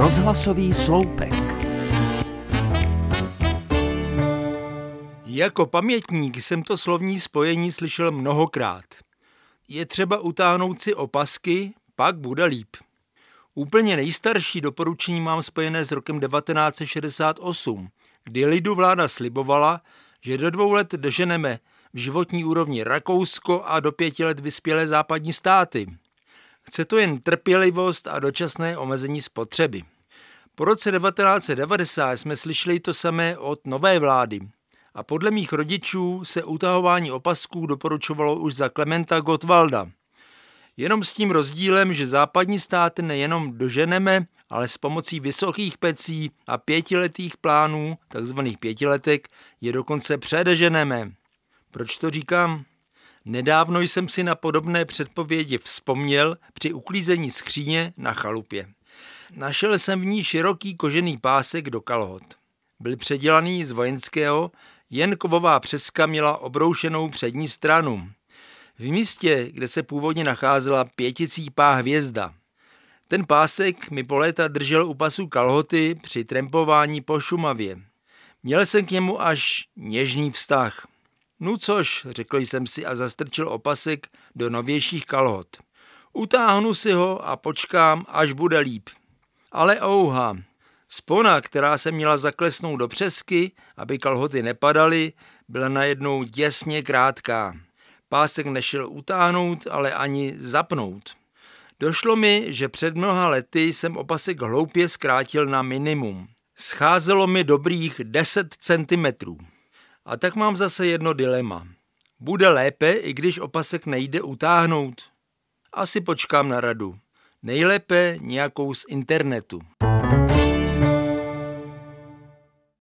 Rozhlasový sloupek. Jako pamětník jsem to slovní spojení slyšel mnohokrát. Je třeba utáhnout si opasky, pak bude líp. Úplně nejstarší doporučení mám spojené s rokem 1968, kdy lidu vláda slibovala, že do dvou let doženeme v životní úrovni Rakousko a do pěti let vyspělé západní státy. Chce to jen trpělivost a dočasné omezení spotřeby. Po roce 1990 jsme slyšeli to samé od nové vlády. A podle mých rodičů se utahování opasků doporučovalo už za Klementa Gottwalda. Jenom s tím rozdílem, že západní státy nejenom doženeme, ale s pomocí vysokých pecí a pětiletých plánů, takzvaných pětiletek, je dokonce předeženeme. Proč to říkám? Nedávno jsem si na podobné předpovědi vzpomněl při uklízení skříně na chalupě. Našel jsem v ní široký kožený pásek do kalhot. Byl předělaný z vojenského, jen kovová přeska měla obroušenou přední stranu. V místě, kde se původně nacházela pěticípá hvězda. Ten pásek mi po léta držel u pasu kalhoty při trempování po Šumavě. Měl jsem k němu až něžný vztah. No což, řekl jsem si a zastrčil opasek do novějších kalhot. Utáhnu si ho a počkám, až bude líp. Ale ouha, spona, která se měla zaklesnout do přesky, aby kalhoty nepadaly, byla najednou děsně krátká. Pásek nešel utáhnout, ale ani zapnout. Došlo mi, že před mnoha lety jsem opasek hloupě zkrátil na minimum. Scházelo mi dobrých 10 centimetrů. A tak mám zase jedno dilema. Bude lépe, i když opasek nejde utáhnout? Asi počkám na radu. Nejlépe nějakou z internetu.